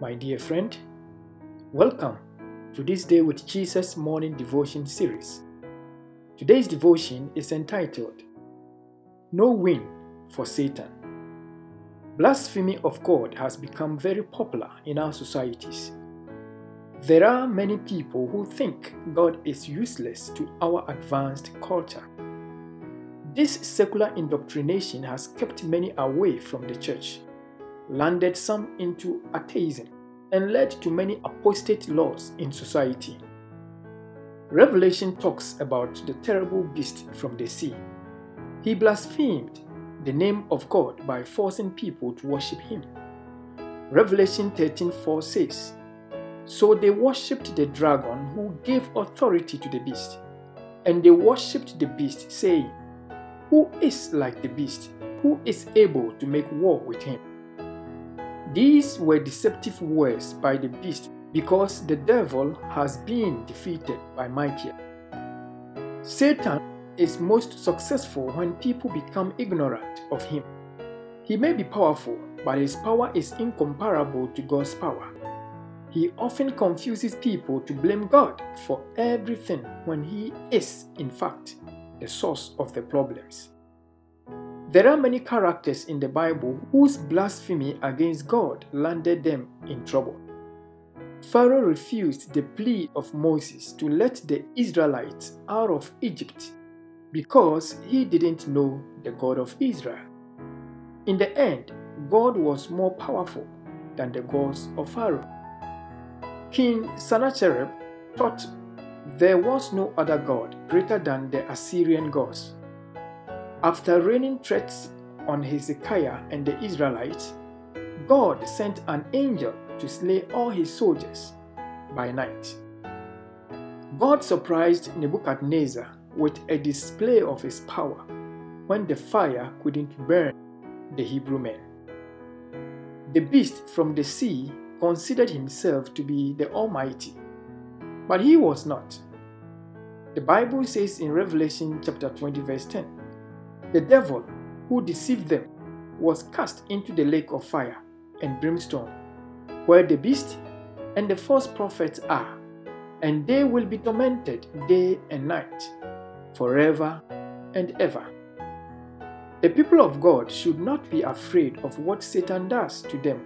My dear friend, welcome to this Day with Jesus morning devotion series. Today's devotion is entitled No Win for Satan. Blasphemy of God has become very popular in our societies. There are many people who think God is useless to our advanced culture. This secular indoctrination has kept many away from the church, landed some into atheism, and led to many apostate laws in society. Revelation talks about the terrible beast from the sea. He blasphemed the name of God by forcing people to worship him. Revelation 13:4 says, So they worshipped the dragon who gave authority to the beast, and they worshipped the beast, saying, who is like the beast, who is able to make war with him. These were deceptive words by the beast because the devil has been defeated by Michael. Satan is most successful when people become ignorant of him. He may be powerful, but his power is incomparable to God's power. He often confuses people to blame God for everything when he is, in fact, the source of the problems. There are many characters in the Bible whose blasphemy against God landed them in trouble. Pharaoh refused the plea of Moses to let the Israelites out of Egypt because he didn't know the God of Israel. In the end, God was more powerful than the gods of Pharaoh. King Sennacherib thought there was no other God greater than the Assyrian gods. After raining threats on Hezekiah and the Israelites, God sent an angel to slay all his soldiers by night. God surprised Nebuchadnezzar with a display of his power when the fire couldn't burn the Hebrew men. The beast from the sea considered himself to be the Almighty but he was not. The Bible says in Revelation chapter 20, verse 10 the devil who deceived them was cast into the lake of fire and brimstone, where the beast and the false prophets are, and they will be tormented day and night, forever and ever. The people of God should not be afraid of what Satan does to them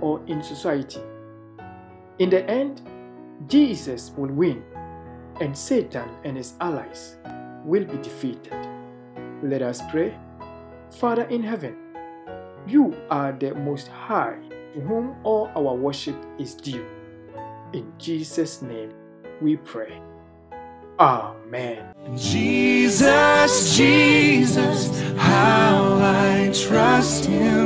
or in society. In the end, Jesus will win, and Satan and his allies will be defeated. Let us pray. Father in heaven, you are the Most High, to whom all our worship is due. In Jesus' name we pray. Amen. Jesus, Jesus, how I trust Him,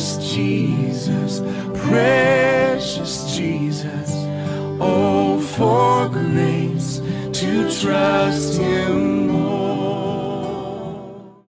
Jesus, Jesus, precious Jesus, oh, for grace to trust Him